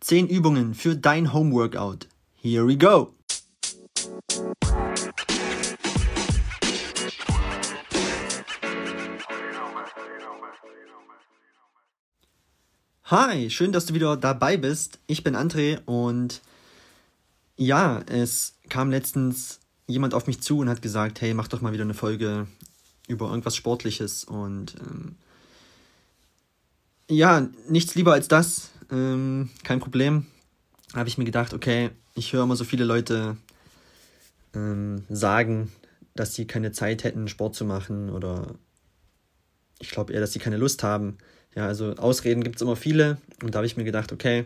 10 Übungen für dein Homeworkout. Here we go! Hi, schön, dass du wieder dabei bist. Ich bin André und ja, es kam letztens jemand auf mich zu und hat gesagt, hey, mach doch mal wieder eine Folge über irgendwas Sportliches und ähm, ja, nichts lieber als das ähm, kein Problem. Habe ich mir gedacht, okay, ich höre immer so viele Leute ähm, sagen, dass sie keine Zeit hätten, Sport zu machen oder ich glaube eher, dass sie keine Lust haben. Ja, also Ausreden gibt es immer viele und da habe ich mir gedacht, okay,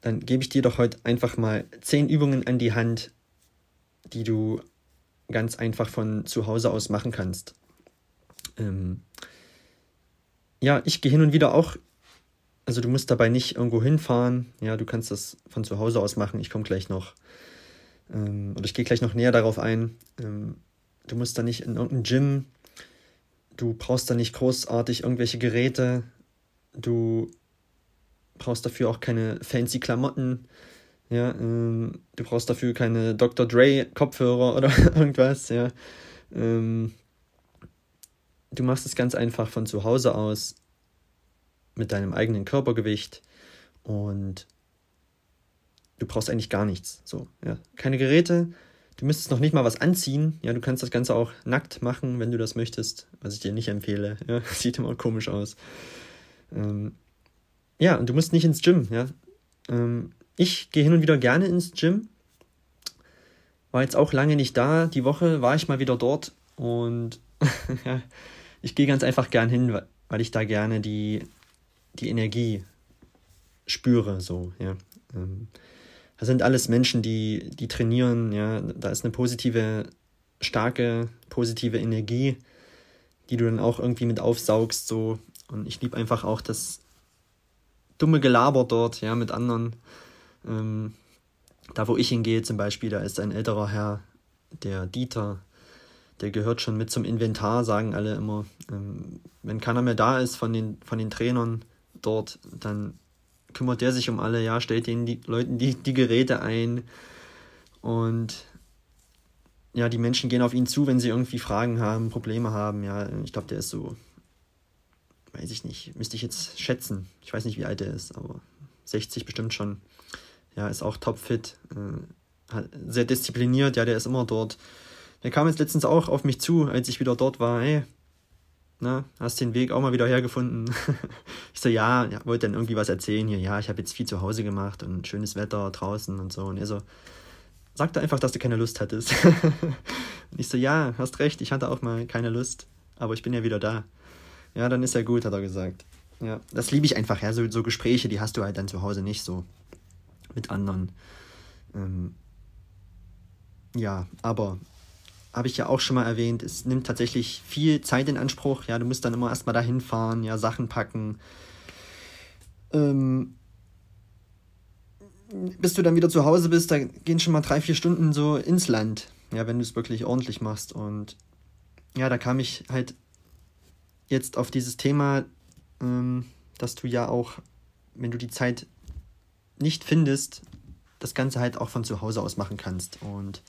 dann gebe ich dir doch heute einfach mal zehn Übungen an die Hand, die du ganz einfach von zu Hause aus machen kannst. Ähm, ja, ich gehe hin und wieder auch also du musst dabei nicht irgendwo hinfahren. Ja, du kannst das von zu Hause aus machen. Ich komme gleich noch, ähm, oder ich gehe gleich noch näher darauf ein. Ähm, du musst da nicht in irgendein Gym. Du brauchst da nicht großartig irgendwelche Geräte. Du brauchst dafür auch keine fancy Klamotten. Ja, ähm, du brauchst dafür keine Dr. Dre Kopfhörer oder irgendwas. Ja, ähm, du machst es ganz einfach von zu Hause aus mit deinem eigenen Körpergewicht und du brauchst eigentlich gar nichts. So, ja. Keine Geräte, du müsstest noch nicht mal was anziehen. Ja, du kannst das Ganze auch nackt machen, wenn du das möchtest, was ich dir nicht empfehle. Ja, sieht immer komisch aus. Ähm, ja, und du musst nicht ins Gym, ja. Ähm, ich gehe hin und wieder gerne ins Gym. War jetzt auch lange nicht da. Die Woche war ich mal wieder dort und ich gehe ganz einfach gern hin, weil ich da gerne die die Energie spüre, so, ja. Ähm, das sind alles Menschen, die, die trainieren, ja, da ist eine positive, starke, positive Energie, die du dann auch irgendwie mit aufsaugst, so. Und ich liebe einfach auch das dumme Gelaber dort, ja, mit anderen. Ähm, da, wo ich hingehe, zum Beispiel, da ist ein älterer Herr, der Dieter, der gehört schon mit zum Inventar, sagen alle immer. Ähm, wenn keiner mehr da ist von den, von den Trainern, dort, dann kümmert der sich um alle, ja, stellt den die Leuten die, die Geräte ein. Und ja, die Menschen gehen auf ihn zu, wenn sie irgendwie Fragen haben, Probleme haben, ja, ich glaube, der ist so, weiß ich nicht, müsste ich jetzt schätzen, ich weiß nicht, wie alt er ist, aber 60 bestimmt schon, ja, ist auch topfit, äh, sehr diszipliniert, ja, der ist immer dort. Der kam jetzt letztens auch auf mich zu, als ich wieder dort war, hey, na, hast den Weg auch mal wieder hergefunden? ich so, ja, ja wollte dann irgendwie was erzählen hier. Ja, ich habe jetzt viel zu Hause gemacht und schönes Wetter draußen und so. Und er so, sag doch einfach, dass du keine Lust hattest. und ich so, ja, hast recht, ich hatte auch mal keine Lust, aber ich bin ja wieder da. Ja, dann ist ja gut, hat er gesagt. Ja, das liebe ich einfach, ja, so, so Gespräche, die hast du halt dann zu Hause nicht so mit anderen. Ähm, ja, aber habe ich ja auch schon mal erwähnt, es nimmt tatsächlich viel Zeit in Anspruch. Ja, du musst dann immer erstmal dahin fahren, ja, Sachen packen. Ähm, bis du dann wieder zu Hause bist, da gehen schon mal drei, vier Stunden so ins Land. Ja, wenn du es wirklich ordentlich machst. Und ja, da kam ich halt jetzt auf dieses Thema, ähm, dass du ja auch, wenn du die Zeit nicht findest, das Ganze halt auch von zu Hause aus machen kannst. Und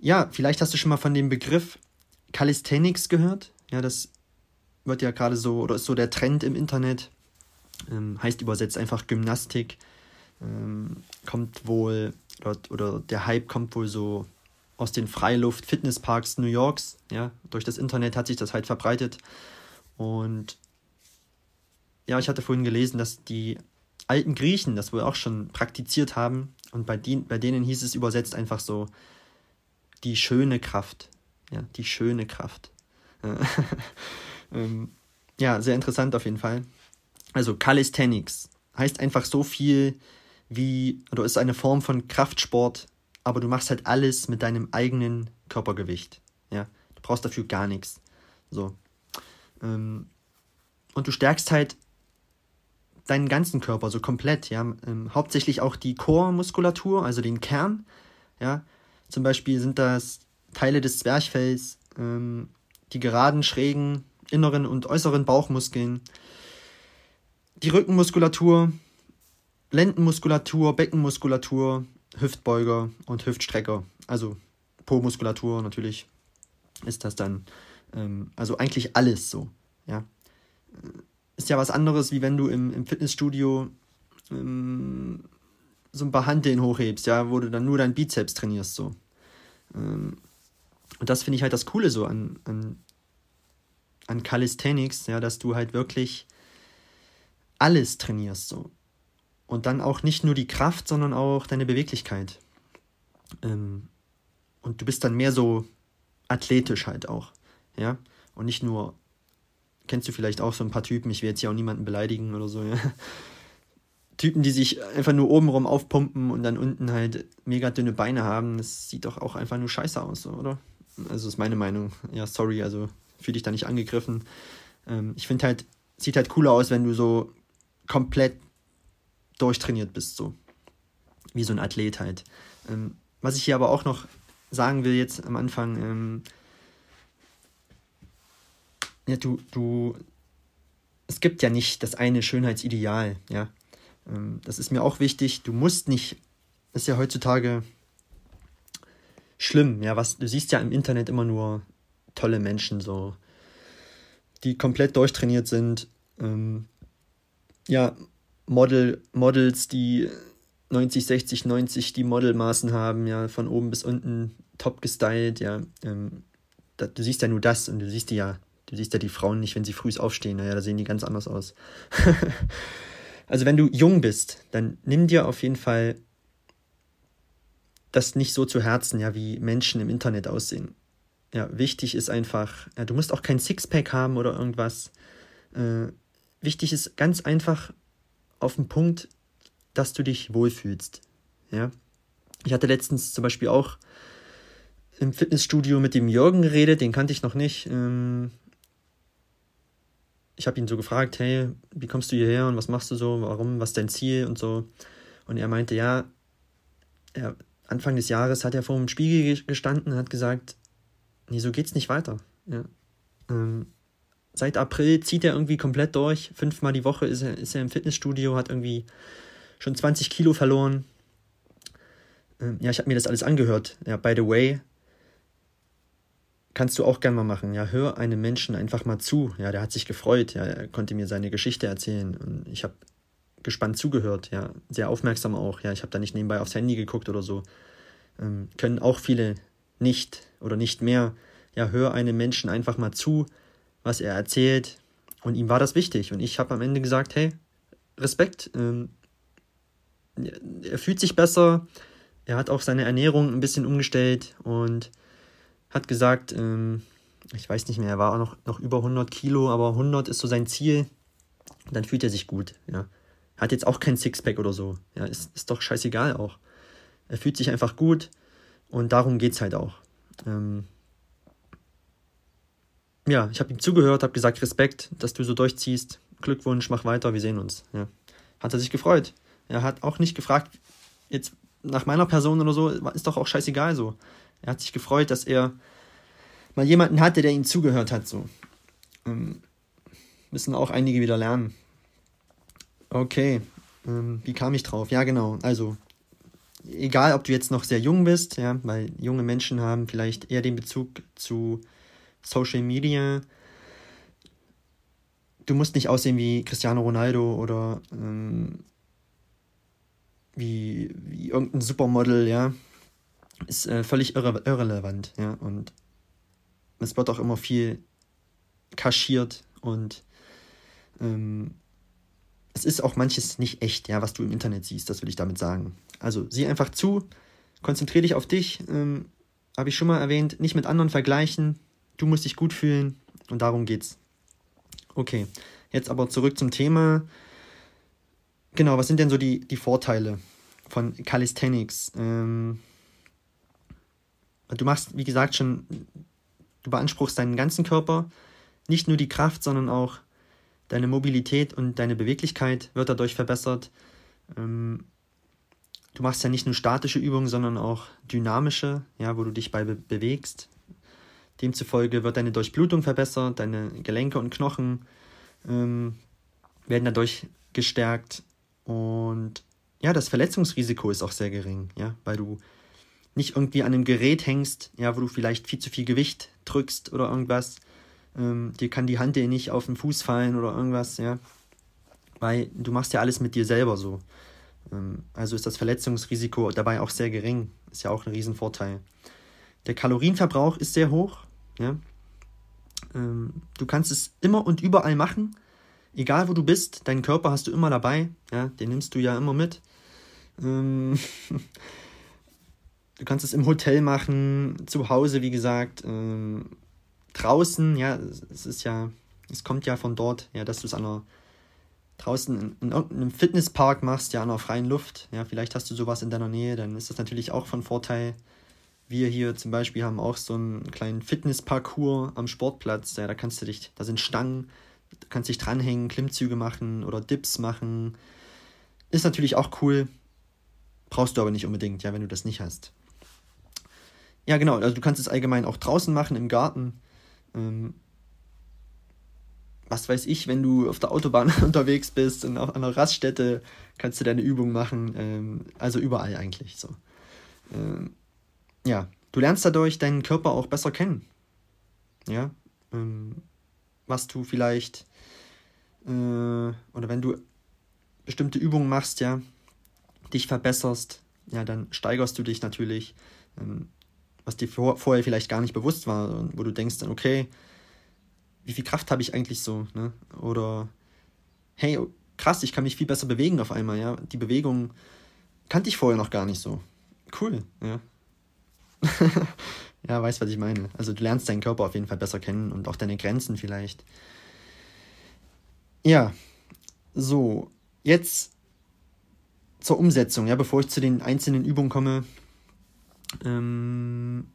ja, vielleicht hast du schon mal von dem Begriff Calisthenics gehört. Ja, das wird ja gerade so, oder ist so der Trend im Internet. Ähm, heißt übersetzt einfach Gymnastik. Ähm, kommt wohl, oder, oder der Hype kommt wohl so aus den Freiluft-Fitnessparks New Yorks. Ja, durch das Internet hat sich das halt verbreitet. Und ja, ich hatte vorhin gelesen, dass die alten Griechen das wohl auch schon praktiziert haben. Und bei, die, bei denen hieß es übersetzt einfach so die schöne Kraft. Ja, die schöne Kraft. ähm, ja, sehr interessant auf jeden Fall. Also Calisthenics heißt einfach so viel wie, oder ist eine Form von Kraftsport, aber du machst halt alles mit deinem eigenen Körpergewicht. Ja, du brauchst dafür gar nichts. So. Ähm, und du stärkst halt deinen ganzen Körper so komplett, ja. Ähm, hauptsächlich auch die Core-Muskulatur, also den Kern, ja. Zum Beispiel sind das Teile des Zwerchfells, ähm, die geraden, schrägen, inneren und äußeren Bauchmuskeln, die Rückenmuskulatur, Lendenmuskulatur, Beckenmuskulatur, Hüftbeuger und Hüftstrecker. Also Po-Muskulatur natürlich ist das dann. Ähm, also eigentlich alles so. Ja. Ist ja was anderes, wie wenn du im, im Fitnessstudio ähm, so ein paar Hanteln hochhebst, ja, wo du dann nur deinen Bizeps trainierst. So. Ähm, und das finde ich halt das Coole so an, an, an Calisthenics, ja, dass du halt wirklich alles trainierst so. Und dann auch nicht nur die Kraft, sondern auch deine Beweglichkeit. Ähm, und du bist dann mehr so athletisch halt auch. Ja. Und nicht nur, kennst du vielleicht auch so ein paar Typen, ich will jetzt hier auch niemanden beleidigen oder so, ja. Typen, die sich einfach nur obenrum aufpumpen und dann unten halt mega dünne Beine haben, das sieht doch auch einfach nur scheiße aus, oder? Also ist meine Meinung. Ja, sorry, also fühle dich da nicht angegriffen. Ähm, ich finde halt, sieht halt cooler aus, wenn du so komplett durchtrainiert bist, so. Wie so ein Athlet halt. Ähm, was ich hier aber auch noch sagen will jetzt am Anfang, ähm, ja, du, du, es gibt ja nicht das eine Schönheitsideal, ja. Ähm, das ist mir auch wichtig. Du musst nicht, das ist ja heutzutage schlimm, ja, was, du siehst ja im Internet immer nur tolle Menschen, so, die komplett durchtrainiert sind, ähm, ja, Model, Models, die 90, 60, 90 die Modelmaßen haben, ja, von oben bis unten top gestylt, ja. Ähm, da, du siehst ja nur das und du siehst die ja, du siehst ja die Frauen nicht, wenn sie früh aufstehen, naja, da sehen die ganz anders aus. also wenn du jung bist, dann nimm dir auf jeden Fall das nicht so zu Herzen, ja, wie Menschen im Internet aussehen. Ja, wichtig ist einfach, ja, du musst auch kein Sixpack haben oder irgendwas. Äh, wichtig ist ganz einfach auf den Punkt, dass du dich wohlfühlst. Ja. Ich hatte letztens zum Beispiel auch im Fitnessstudio mit dem Jürgen geredet, den kannte ich noch nicht. Ähm, ich habe ihn so gefragt, hey, wie kommst du hierher und was machst du so, warum, was ist dein Ziel und so. Und er meinte, ja, er, Anfang des Jahres hat er vor dem Spiegel gestanden und hat gesagt, nee, so geht's nicht weiter. Ja. Ähm, seit April zieht er irgendwie komplett durch. Fünfmal die Woche ist er, ist er im Fitnessstudio, hat irgendwie schon 20 Kilo verloren. Ähm, ja, ich habe mir das alles angehört. Ja, by the way, kannst du auch gern mal machen. Ja, hör einem Menschen einfach mal zu. Ja, der hat sich gefreut. Ja, er konnte mir seine Geschichte erzählen und ich habe gespannt zugehört. Ja, sehr aufmerksam auch. Ja, ich habe da nicht nebenbei aufs Handy geguckt oder so. Ähm, können auch viele nicht oder nicht mehr. Ja, hör einem Menschen einfach mal zu, was er erzählt. Und ihm war das wichtig. Und ich habe am Ende gesagt, hey, Respekt. Ähm, er fühlt sich besser. Er hat auch seine Ernährung ein bisschen umgestellt und hat gesagt, ähm, ich weiß nicht mehr, er war auch noch, noch über 100 Kilo, aber 100 ist so sein Ziel. Dann fühlt er sich gut, ja. Hat jetzt auch kein Sixpack oder so. Ja, ist, ist doch scheißegal auch. Er fühlt sich einfach gut und darum geht es halt auch. Ähm, ja, ich habe ihm zugehört, habe gesagt, Respekt, dass du so durchziehst. Glückwunsch, mach weiter, wir sehen uns. Ja. Hat er sich gefreut. Er hat auch nicht gefragt, jetzt nach meiner Person oder so, ist doch auch scheißegal so. Er hat sich gefreut, dass er mal jemanden hatte, der ihm zugehört hat. So. Ähm, müssen auch einige wieder lernen. Okay, ähm, wie kam ich drauf? Ja, genau. Also, egal ob du jetzt noch sehr jung bist, ja, weil junge Menschen haben vielleicht eher den Bezug zu Social Media. Du musst nicht aussehen wie Cristiano Ronaldo oder ähm, wie, wie irgendein Supermodel, ja, ist äh, völlig irre irrelevant, ja, und es wird auch immer viel kaschiert und ähm, es ist auch manches nicht echt, ja, was du im Internet siehst, das will ich damit sagen. Also sieh einfach zu, konzentriere dich auf dich, ähm, habe ich schon mal erwähnt, nicht mit anderen vergleichen, du musst dich gut fühlen und darum geht's. Okay, jetzt aber zurück zum Thema. Genau, was sind denn so die, die Vorteile von Calisthenics? Ähm, du machst, wie gesagt, schon, du beanspruchst deinen ganzen Körper, nicht nur die Kraft, sondern auch deine Mobilität und deine Beweglichkeit wird dadurch verbessert. Ähm, du machst ja nicht nur statische Übungen, sondern auch dynamische, ja, wo du dich bei be bewegst. Demzufolge wird deine Durchblutung verbessert, deine Gelenke und Knochen ähm, werden dadurch gestärkt und ja, das Verletzungsrisiko ist auch sehr gering, ja, weil du nicht irgendwie an einem Gerät hängst, ja, wo du vielleicht viel zu viel Gewicht drückst oder irgendwas. Ähm, dir kann die Hand dir nicht auf den Fuß fallen oder irgendwas, ja. Weil du machst ja alles mit dir selber so. Ähm, also ist das Verletzungsrisiko dabei auch sehr gering. Ist ja auch ein Riesenvorteil. Der Kalorienverbrauch ist sehr hoch, ja. Ähm, du kannst es immer und überall machen. Egal wo du bist, deinen Körper hast du immer dabei, ja, den nimmst du ja immer mit. Ähm, du kannst es im Hotel machen, zu Hause, wie gesagt, ähm, draußen, ja, es ist ja, es kommt ja von dort, ja, dass du es an einer draußen in, in irgendeinem Fitnesspark machst, ja, an der freien Luft, ja, vielleicht hast du sowas in deiner Nähe, dann ist das natürlich auch von Vorteil. Wir hier zum Beispiel haben auch so einen kleinen Fitnessparcours am Sportplatz, ja, da kannst du dich, da sind Stangen, du kannst dich dranhängen, Klimmzüge machen oder Dips machen. Ist natürlich auch cool, brauchst du aber nicht unbedingt, ja, wenn du das nicht hast. Ja, genau, also du kannst es allgemein auch draußen machen, im Garten. Ähm, was weiß ich, wenn du auf der Autobahn unterwegs bist und auch an einer Raststätte kannst du deine Übung machen. Ähm, also überall eigentlich so. Ähm, ja, du lernst dadurch deinen Körper auch besser kennen. Ja, ähm, was du vielleicht äh, oder wenn du bestimmte Übungen machst, ja, dich verbesserst, ja, dann steigerst du dich natürlich. Ähm, was dir vor, vorher vielleicht gar nicht bewusst war wo du denkst dann, okay, wie viel Kraft habe ich eigentlich so, ne? Oder hey, krass, ich kann mich viel besser bewegen auf einmal, ja. Die Bewegung kannte ich vorher noch gar nicht so. Cool, ja. ja, weißt, was ich meine. Also du lernst deinen Körper auf jeden Fall besser kennen und auch deine Grenzen vielleicht. Ja, so, jetzt zur Umsetzung, ja, bevor ich zu den einzelnen Übungen komme, ähm,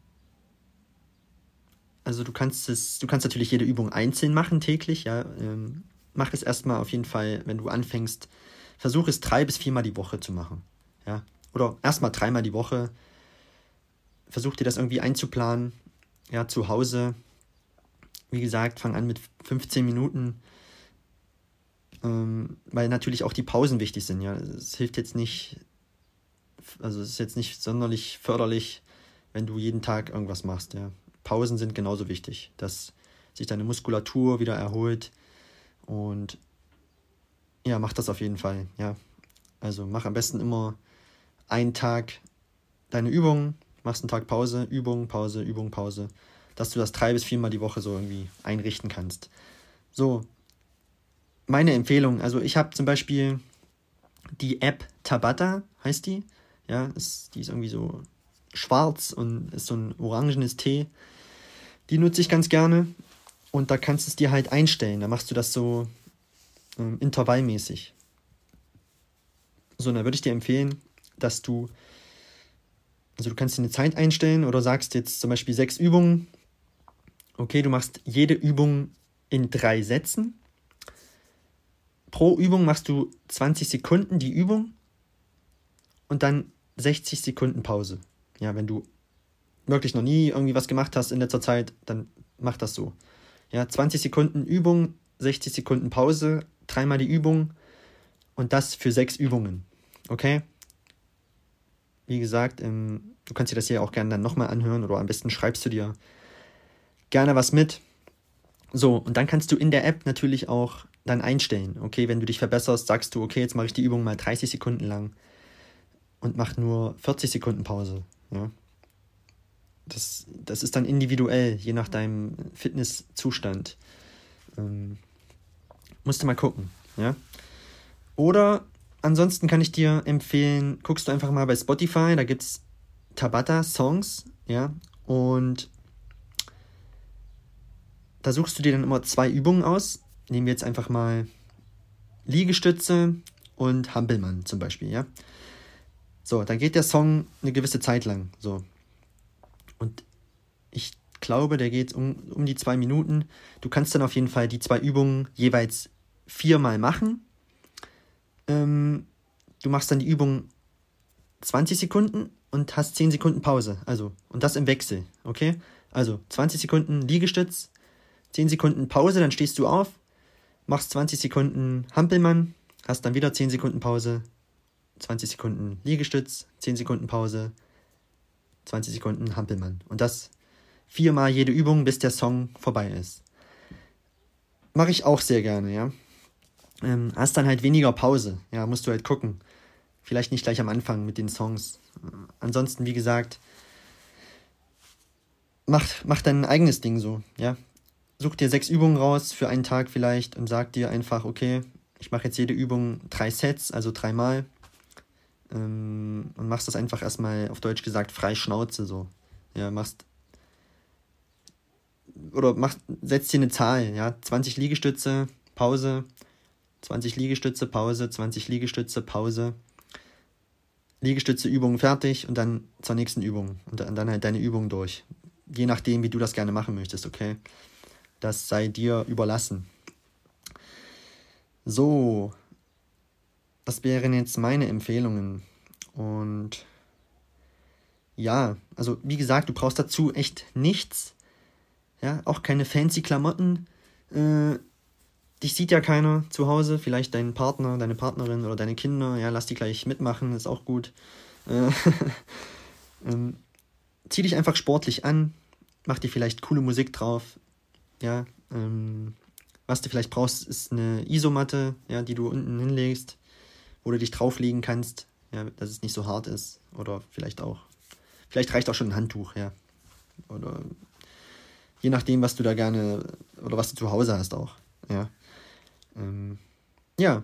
also du kannst es, du kannst natürlich jede Übung einzeln machen täglich, ja. Ähm, mach es erstmal auf jeden Fall, wenn du anfängst, versuch es drei bis viermal die Woche zu machen. Ja. Oder erstmal dreimal die Woche. Versuch dir das irgendwie einzuplanen. Ja, zu Hause. Wie gesagt, fang an mit 15 Minuten. Ähm, weil natürlich auch die Pausen wichtig sind, ja. Es hilft jetzt nicht, also es ist jetzt nicht sonderlich förderlich, wenn du jeden Tag irgendwas machst, ja. Pausen sind genauso wichtig, dass sich deine Muskulatur wieder erholt und ja, mach das auf jeden Fall, ja. Also mach am besten immer einen Tag deine Übungen, machst einen Tag Pause, Übung, Pause, Übung, Pause, dass du das drei bis viermal die Woche so irgendwie einrichten kannst. So, meine Empfehlung, also ich habe zum Beispiel die App Tabata, heißt die. Ja, ist, die ist irgendwie so schwarz und ist so ein orangenes Tee. Die nutze ich ganz gerne. Und da kannst du es dir halt einstellen. Da machst du das so ähm, intervallmäßig. So, dann würde ich dir empfehlen, dass du, also du kannst dir eine Zeit einstellen oder sagst jetzt zum Beispiel sechs Übungen. Okay, du machst jede Übung in drei Sätzen. Pro Übung machst du 20 Sekunden die Übung und dann 60 Sekunden Pause. Ja, wenn du wirklich noch nie irgendwie was gemacht hast in letzter Zeit, dann mach das so. Ja, 20 Sekunden Übung, 60 Sekunden Pause, dreimal die Übung und das für sechs Übungen. Okay? Wie gesagt, ähm, du kannst dir das hier auch gerne dann nochmal anhören oder am besten schreibst du dir gerne was mit. So, und dann kannst du in der App natürlich auch dann einstellen. Okay, wenn du dich verbesserst, sagst du, okay, jetzt mache ich die Übung mal 30 Sekunden lang und mache nur 40 Sekunden Pause. Ja? Das, das ist dann individuell, je nach deinem Fitnesszustand. Ähm, musst du mal gucken. Ja? Oder ansonsten kann ich dir empfehlen, guckst du einfach mal bei Spotify, da gibt es Tabata Songs, ja, und da suchst du dir dann immer zwei Übungen aus. Nehmen wir jetzt einfach mal Liegestütze und Hampelmann zum Beispiel, ja. So, dann geht der Song eine gewisse Zeit lang. So. Und ich glaube, der geht um, um die zwei Minuten. Du kannst dann auf jeden Fall die zwei Übungen jeweils viermal machen. Ähm, du machst dann die Übung 20 Sekunden und hast 10 Sekunden Pause. Also, und das im Wechsel, okay? Also 20 Sekunden Liegestütz, 10 Sekunden Pause, dann stehst du auf, machst 20 Sekunden Hampelmann, hast dann wieder 10 Sekunden Pause 20 Sekunden Liegestütz, 10 Sekunden Pause, 20 Sekunden Hampelmann. Und das viermal jede Übung, bis der Song vorbei ist. Mache ich auch sehr gerne, ja. Ähm, hast dann halt weniger Pause, ja, musst du halt gucken. Vielleicht nicht gleich am Anfang mit den Songs. Ansonsten, wie gesagt, mach, mach dein eigenes Ding so, ja. Such dir sechs Übungen raus für einen Tag vielleicht und sag dir einfach, okay, ich mache jetzt jede Übung drei Sets, also dreimal. Ähm, und machst das einfach erstmal auf Deutsch gesagt frei Schnauze so. Ja, machst oder mach, setzt dir eine Zahl, ja, 20 Liegestütze, Pause, 20 Liegestütze, Pause, 20 Liegestütze, Pause. Liegestütze Übung fertig und dann zur nächsten Übung und dann halt deine Übung durch. Je nachdem, wie du das gerne machen möchtest, okay? Das sei dir überlassen. So, das wären jetzt meine Empfehlungen. Und ja, also wie gesagt, du brauchst dazu echt nichts. Ja, auch keine fancy Klamotten. Äh, dich sieht ja keiner zu Hause. Vielleicht dein Partner, deine Partnerin oder deine Kinder. Ja, lass die gleich mitmachen, ist auch gut. Äh, ähm, zieh dich einfach sportlich an. Mach dir vielleicht coole Musik drauf. Ja, ähm, was du vielleicht brauchst, ist eine Isomatte, ja, die du unten hinlegst, wo du dich drauflegen kannst, ja, dass es nicht so hart ist. Oder vielleicht auch. Vielleicht reicht auch schon ein Handtuch, ja. Oder je nachdem, was du da gerne oder was du zu Hause hast auch. Ja. Ähm, ja.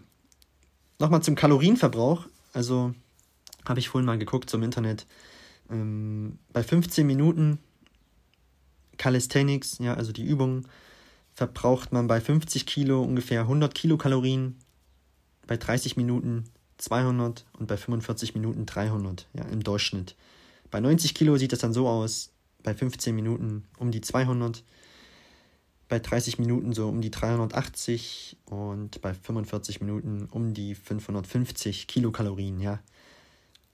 Nochmal zum Kalorienverbrauch. Also habe ich vorhin mal geguckt zum Internet. Ähm, bei 15 Minuten Calisthenics, ja, also die Übung, verbraucht man bei 50 Kilo ungefähr 100 Kilokalorien, bei 30 Minuten 200 und bei 45 Minuten 300, ja, im Durchschnitt. Bei 90 Kilo sieht das dann so aus, bei 15 Minuten um die 200, bei 30 Minuten so um die 380 und bei 45 Minuten um die 550 Kilokalorien, ja.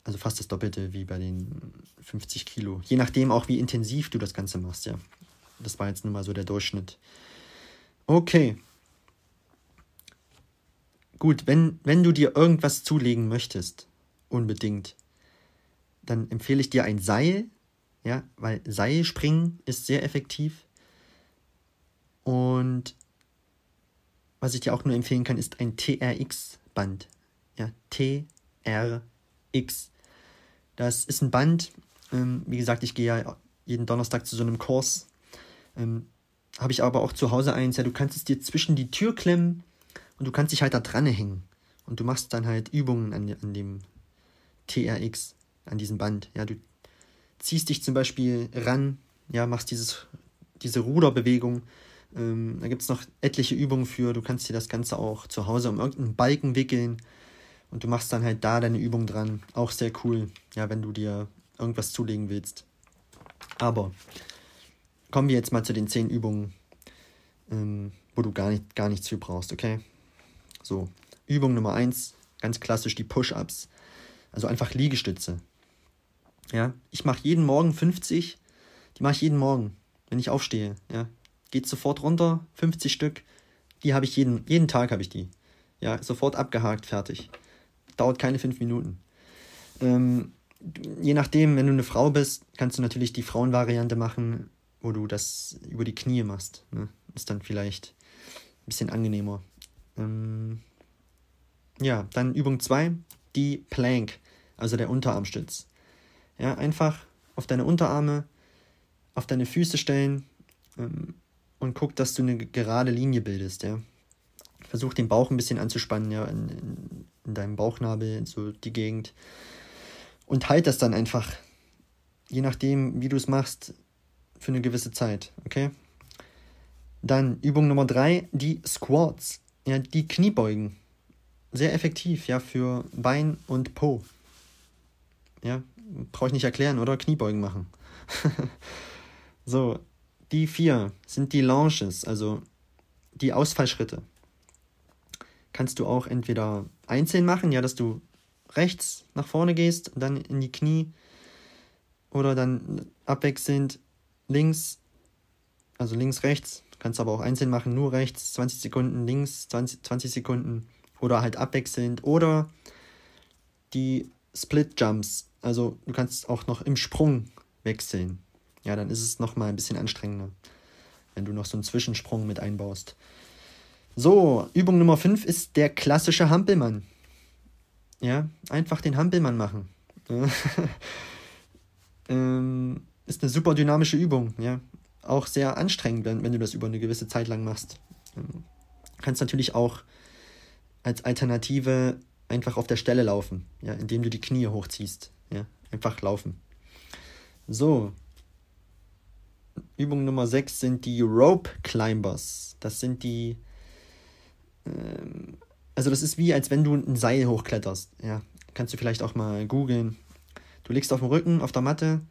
Also fast das Doppelte wie bei den 50 Kilo. Je nachdem auch, wie intensiv du das Ganze machst, ja. Das war jetzt nur mal so der Durchschnitt. Okay. Gut, wenn, wenn du dir irgendwas zulegen möchtest, unbedingt, dann empfehle ich dir ein Seil, ja, weil Seilspringen ist sehr effektiv. Und was ich dir auch nur empfehlen kann, ist ein TRX-Band. Ja, TRX. Das ist ein Band. Ähm, wie gesagt, ich gehe ja jeden Donnerstag zu so einem Kurs. Ähm, Habe ich aber auch zu Hause eins. Ja, du kannst es dir zwischen die Tür klemmen und du kannst dich halt da dran hängen. Und du machst dann halt Übungen an, an dem TRX, an diesem Band. Ja, du ziehst dich zum Beispiel ran, ja, machst dieses, diese Ruderbewegung. Ähm, da gibt es noch etliche Übungen für. Du kannst dir das Ganze auch zu Hause um irgendeinen Balken wickeln und du machst dann halt da deine Übung dran. Auch sehr cool, ja, wenn du dir irgendwas zulegen willst. Aber kommen wir jetzt mal zu den zehn Übungen, ähm, wo du gar, nicht, gar nichts für brauchst, okay? So, Übung Nummer eins, ganz klassisch die Push-Ups. Also einfach Liegestütze. Ja, ich mache jeden Morgen 50. Die mache ich jeden Morgen, wenn ich aufstehe. Ja, geht sofort runter, 50 Stück. Die habe ich jeden, jeden Tag habe ich die. Ja, sofort abgehakt, fertig. Dauert keine fünf Minuten. Ähm, je nachdem, wenn du eine Frau bist, kannst du natürlich die Frauenvariante machen, wo du das über die Knie machst. Ne? Ist dann vielleicht ein bisschen angenehmer. Ähm, ja, dann Übung 2, die Plank, also der Unterarmstütz. Ja, einfach auf deine Unterarme, auf deine Füße stellen ähm, und guck, dass du eine gerade Linie bildest, ja. Versuch den Bauch ein bisschen anzuspannen, ja, in, in, in deinem Bauchnabel, so die Gegend. Und halt das dann einfach, je nachdem, wie du es machst, für eine gewisse Zeit, okay? Dann Übung Nummer drei, die Squats, ja, die Kniebeugen. Sehr effektiv, ja, für Bein und Po. Ja, brauche ich nicht erklären, oder? Kniebeugen machen. so, die vier sind die Launches, also die Ausfallschritte. Kannst du auch entweder einzeln machen, ja, dass du rechts nach vorne gehst dann in die Knie oder dann abwechselnd links, also links, rechts. Kannst aber auch einzeln machen, nur rechts, 20 Sekunden links, 20, 20 Sekunden oder halt abwechselnd oder die Split Jumps. Also du kannst auch noch im Sprung wechseln. Ja, dann ist es nochmal ein bisschen anstrengender, wenn du noch so einen Zwischensprung mit einbaust. So, Übung Nummer 5 ist der klassische Hampelmann. Ja, einfach den Hampelmann machen. ähm, ist eine super dynamische Übung, ja. Auch sehr anstrengend, wenn, wenn du das über eine gewisse Zeit lang machst. Ähm, kannst natürlich auch als Alternative einfach auf der Stelle laufen, ja, indem du die Knie hochziehst. Ja, einfach laufen. So. Übung Nummer 6 sind die Rope Climbers. Das sind die. Ähm, also, das ist wie, als wenn du ein Seil hochkletterst. Ja, kannst du vielleicht auch mal googeln. Du liegst auf dem Rücken, auf der Matte,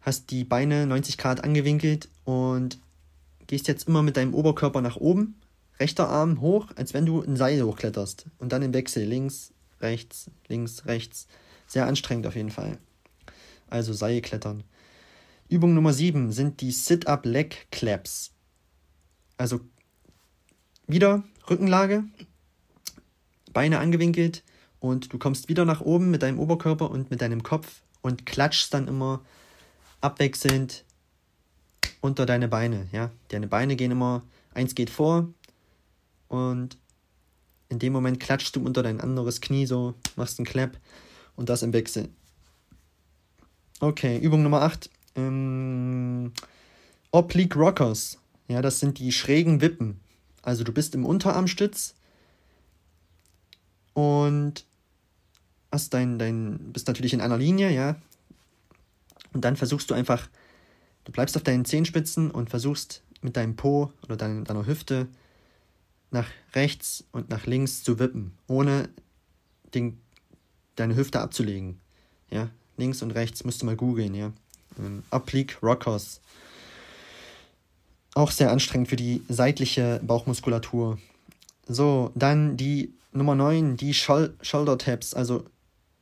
hast die Beine 90 Grad angewinkelt und gehst jetzt immer mit deinem Oberkörper nach oben, rechter Arm hoch, als wenn du ein Seil hochkletterst. Und dann im Wechsel links, rechts, links, rechts. Sehr anstrengend auf jeden Fall. Also Seil klettern. Übung Nummer 7 sind die Sit-Up Leg Claps. Also wieder Rückenlage, Beine angewinkelt und du kommst wieder nach oben mit deinem Oberkörper und mit deinem Kopf und klatschst dann immer abwechselnd unter deine Beine. Ja? Deine Beine gehen immer, eins geht vor und in dem Moment klatschst du unter dein anderes Knie so, machst einen Clap und das im Wechsel. Okay, Übung Nummer 8. Ähm, Oblique Rockers. Ja, das sind die schrägen Wippen. Also du bist im Unterarmstütz und hast dein, dein, bist natürlich in einer Linie, ja. Und dann versuchst du einfach, du bleibst auf deinen Zehenspitzen und versuchst mit deinem Po oder dein, deiner Hüfte nach rechts und nach links zu wippen, ohne den, deine Hüfte abzulegen. Ja, links und rechts musst du mal googeln, ja. Ähm, Oblique Rockers. Auch sehr anstrengend für die seitliche Bauchmuskulatur. So, dann die Nummer 9, die Shol Shoulder Taps, also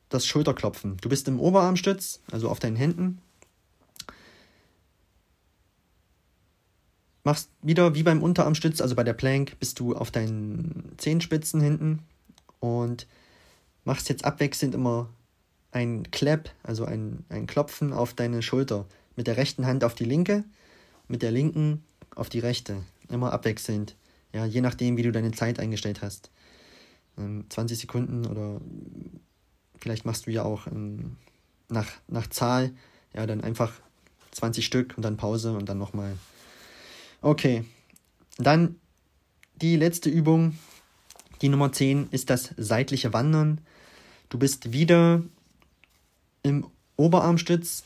das Schulterklopfen. Du bist im Oberarmstütz, also auf deinen Händen. Machst wieder wie beim Unterarmstütz, also bei der Plank, bist du auf deinen Zehenspitzen hinten und machst jetzt abwechselnd immer ein Clap, also ein, ein Klopfen auf deine Schulter. Mit der rechten Hand auf die linke, mit der linken auf die rechte. Immer abwechselnd. Ja, je nachdem, wie du deine Zeit eingestellt hast. 20 ähm, Sekunden oder vielleicht machst du ja auch ähm, nach, nach Zahl, ja, dann einfach 20 Stück und dann Pause und dann nochmal. Okay, dann die letzte Übung, die Nummer 10, ist das seitliche Wandern. Du bist wieder im Oberarmstütz,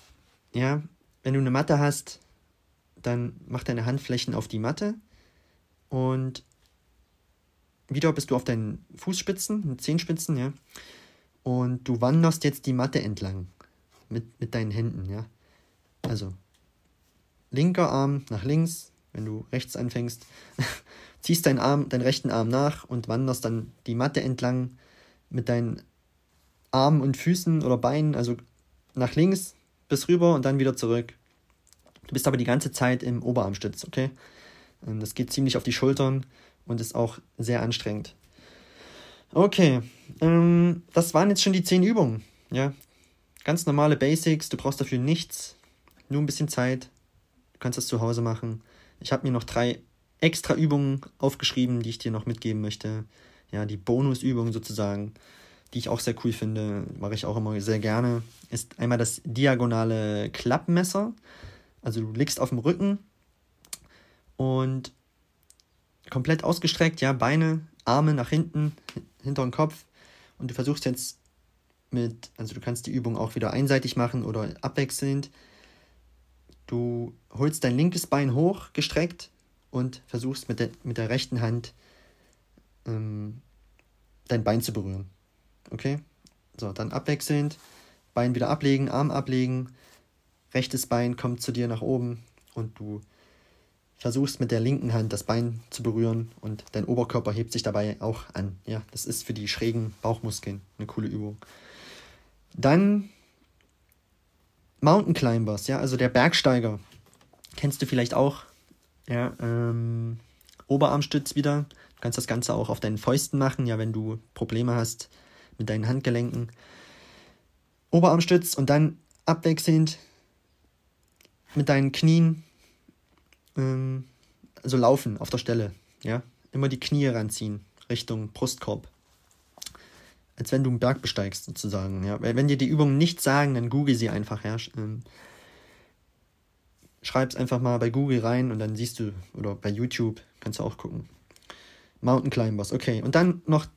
ja, wenn du eine Matte hast, dann mach deine Handflächen auf die Matte und wieder bist du auf deinen Fußspitzen, Zehenspitzen, ja, und du wanderst jetzt die Matte entlang mit, mit deinen Händen, ja. Also linker Arm nach links, wenn du rechts anfängst, ziehst deinen Arm, deinen rechten Arm nach und wanderst dann die Matte entlang mit deinen Armen und Füßen oder Beinen, also nach links bis rüber und dann wieder zurück. Du bist aber die ganze Zeit im Oberarmstütz, okay? Ähm, das geht ziemlich auf die Schultern und ist auch sehr anstrengend. Okay, ähm, das waren jetzt schon die zehn Übungen. Ja, ganz normale Basics. Du brauchst dafür nichts, nur ein bisschen Zeit. Du kannst das zu Hause machen. Ich habe mir noch drei extra Übungen aufgeschrieben, die ich dir noch mitgeben möchte. Ja, die Bonusübungen sozusagen, die ich auch sehr cool finde, mache ich auch immer sehr gerne. Ist einmal das diagonale Klappmesser. Also du liegst auf dem Rücken und komplett ausgestreckt, ja, Beine, Arme nach hinten, hinter den Kopf und du versuchst jetzt mit, also du kannst die Übung auch wieder einseitig machen oder abwechselnd. Du holst dein linkes Bein hoch, gestreckt und versuchst mit der, mit der rechten Hand ähm, dein Bein zu berühren. Okay? So, dann abwechselnd, Bein wieder ablegen, Arm ablegen, rechtes Bein kommt zu dir nach oben und du versuchst mit der linken Hand das Bein zu berühren und dein Oberkörper hebt sich dabei auch an. Ja, das ist für die schrägen Bauchmuskeln eine coole Übung. Dann Mountain Climbers, ja, also der Bergsteiger. Kennst du vielleicht auch? Ja, ähm, Oberarmstütz wieder. Du kannst das Ganze auch auf deinen Fäusten machen, ja, wenn du Probleme hast mit deinen Handgelenken. Oberarmstütz und dann abwechselnd mit deinen Knien ähm, also laufen auf der Stelle. Ja, immer die Knie ranziehen Richtung Brustkorb. Als wenn du einen Berg besteigst, sozusagen. Ja, wenn dir die Übungen nicht sagen, dann google sie einfach. Ja, ähm, schreib's einfach mal bei Google rein und dann siehst du, oder bei YouTube kannst du auch gucken. Mountain Climbers, okay. Und dann noch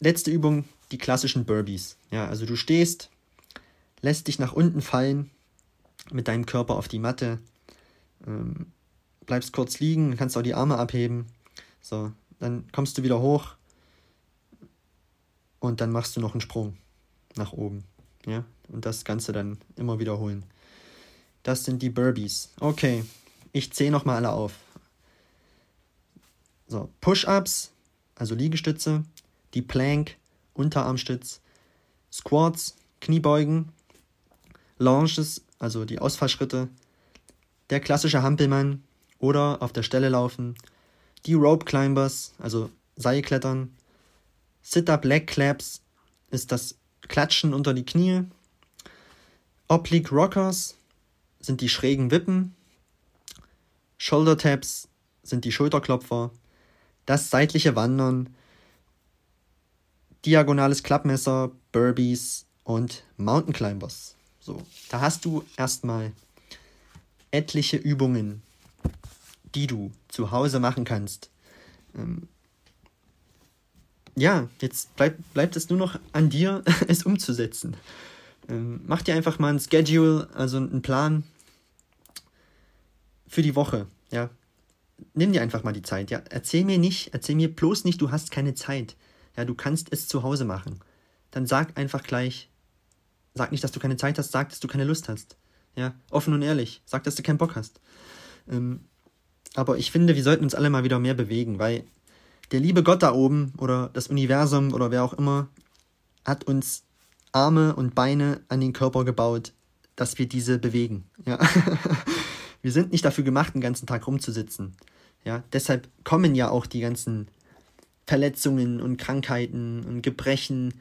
letzte Übung, die klassischen Burpees. Ja, also du stehst, lässt dich nach unten fallen mit deinem Körper auf die Matte, ähm, bleibst kurz liegen, kannst auch die Arme abheben. So, dann kommst du wieder hoch und dann machst du noch einen Sprung nach oben. Ja, und das Ganze dann immer wiederholen. Das sind die Burpees. Okay, ich zähle nochmal alle auf. So, Push-Ups, also Liegestütze, die Plank, Unterarmstütz, Squats, Kniebeugen, Launches, also die Ausfallschritte, der klassische Hampelmann oder auf der Stelle laufen, die Rope Climbers, also Seilklettern, Sit-Up Leg Claps ist das Klatschen unter die Knie, Oblique Rockers sind die schrägen Wippen, Shoulder Taps sind die Schulterklopfer, das seitliche Wandern, diagonales Klappmesser, Burpees und Mountain Climbers. So, da hast du erstmal etliche Übungen, die du zu Hause machen kannst. Ähm, ja, jetzt bleib, bleibt es nur noch an dir, es umzusetzen. Ähm, mach dir einfach mal ein Schedule, also einen Plan für die Woche. Ja, nimm dir einfach mal die Zeit. Ja, erzähl mir nicht, erzähl mir bloß nicht, du hast keine Zeit. Ja, du kannst es zu Hause machen. Dann sag einfach gleich, sag nicht, dass du keine Zeit hast, sag, dass du keine Lust hast. Ja, offen und ehrlich. Sag, dass du keinen Bock hast. Ähm, aber ich finde, wir sollten uns alle mal wieder mehr bewegen, weil der liebe Gott da oben oder das Universum oder wer auch immer hat uns Arme und Beine an den Körper gebaut, dass wir diese bewegen. Ja. wir sind nicht dafür gemacht, den ganzen Tag rumzusitzen. Ja, deshalb kommen ja auch die ganzen Verletzungen und Krankheiten und Gebrechen,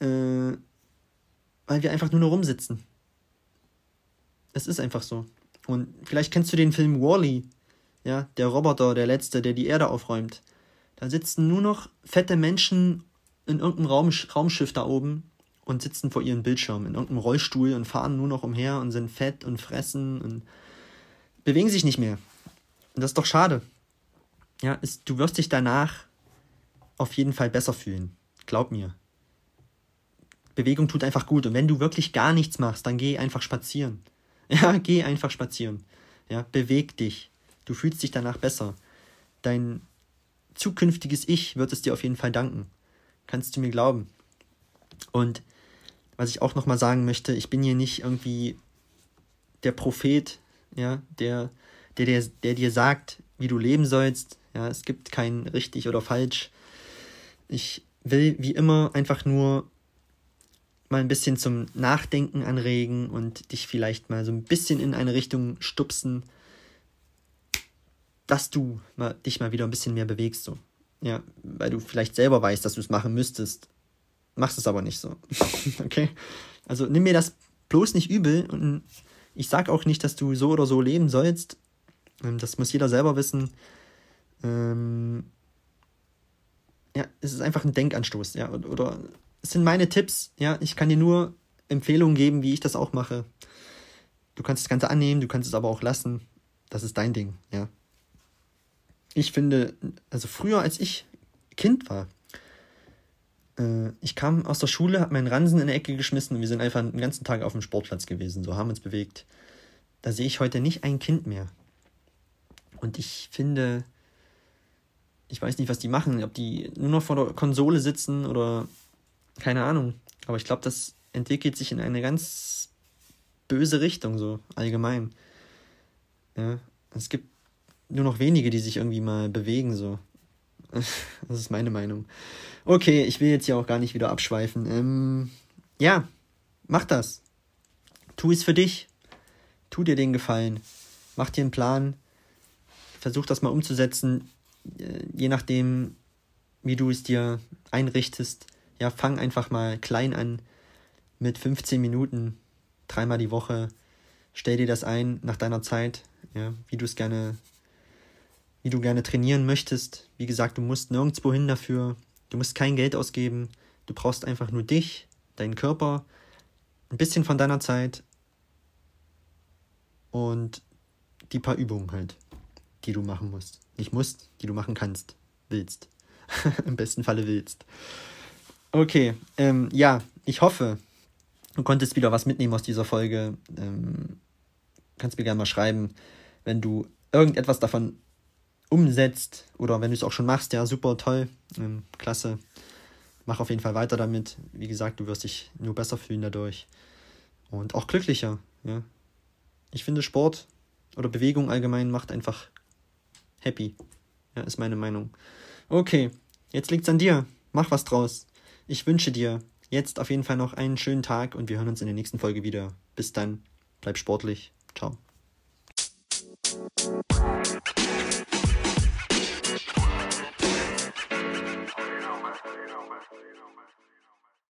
äh, weil wir einfach nur noch rumsitzen. Es ist einfach so. Und vielleicht kennst du den Film Wally, ja, der Roboter, der letzte, der die Erde aufräumt. Da sitzen nur noch fette Menschen in irgendeinem Raum, Raumschiff da oben und sitzen vor ihren Bildschirmen in irgendeinem Rollstuhl und fahren nur noch umher und sind fett und fressen und bewegen sich nicht mehr. Und das ist doch schade. Ja, ist, du wirst dich danach auf jeden Fall besser fühlen. Glaub mir. Bewegung tut einfach gut. Und wenn du wirklich gar nichts machst, dann geh einfach spazieren. Ja, geh einfach spazieren. Ja, beweg dich. Du fühlst dich danach besser. Dein zukünftiges Ich wird es dir auf jeden Fall danken. Kannst du mir glauben. Und was ich auch nochmal sagen möchte, ich bin hier nicht irgendwie der Prophet, ja, der, der, der, der dir sagt, wie du leben sollst. Ja, es gibt kein richtig oder falsch. Ich will wie immer einfach nur mal ein bisschen zum Nachdenken anregen und dich vielleicht mal so ein bisschen in eine Richtung stupsen, dass du mal, dich mal wieder ein bisschen mehr bewegst, so. Ja, weil du vielleicht selber weißt, dass du es machen müsstest, machst es aber nicht so. okay? Also nimm mir das bloß nicht übel und ich sag auch nicht, dass du so oder so leben sollst. Ähm, das muss jeder selber wissen. Ähm, ja, es ist einfach ein Denkanstoß, ja, oder es sind meine Tipps, ja, ich kann dir nur Empfehlungen geben, wie ich das auch mache. Du kannst das Ganze annehmen, du kannst es aber auch lassen. Das ist dein Ding, ja. Ich finde, also früher als ich Kind war, äh, ich kam aus der Schule, hab meinen Ransen in der Ecke geschmissen und wir sind einfach den ganzen Tag auf dem Sportplatz gewesen, so haben uns bewegt. Da sehe ich heute nicht ein Kind mehr. Und ich finde, ich weiß nicht, was die machen, ob die nur noch vor der Konsole sitzen oder keine Ahnung. Aber ich glaube, das entwickelt sich in eine ganz böse Richtung, so allgemein. Ja, es gibt nur noch wenige, die sich irgendwie mal bewegen, so. Das ist meine Meinung. Okay, ich will jetzt hier auch gar nicht wieder abschweifen. Ähm, ja, mach das. Tu es für dich. Tu dir den Gefallen. Mach dir einen Plan. Versuch das mal umzusetzen. Äh, je nachdem, wie du es dir einrichtest ja, fang einfach mal klein an. mit 15 Minuten, dreimal die Woche. Stell dir das ein nach deiner Zeit, ja, wie du es gerne, wie du gerne trainieren möchtest. Wie gesagt, du musst nirgendwo hin dafür. Du musst kein Geld ausgeben. Du brauchst einfach nur dich, deinen Körper, ein bisschen von deiner Zeit und die paar Übungen halt, die du machen musst. Nicht musst, die du machen kannst, willst. Im besten Falle willst. Okay, ähm, ja, ich hoffe, du konntest wieder was mitnehmen aus dieser Folge. Ähm, kannst mir gerne mal schreiben, wenn du irgendetwas davon umsetzt oder wenn du es auch schon machst, ja, super, toll, ähm, klasse. Mach auf jeden Fall weiter damit. Wie gesagt, du wirst dich nur besser fühlen dadurch. Und auch glücklicher, ja. Ich finde Sport oder Bewegung allgemein macht einfach happy. Ja, ist meine Meinung. Okay, jetzt liegt's an dir. Mach was draus. Ich wünsche dir jetzt auf jeden Fall noch einen schönen Tag und wir hören uns in der nächsten Folge wieder. Bis dann. Bleib sportlich. Ciao.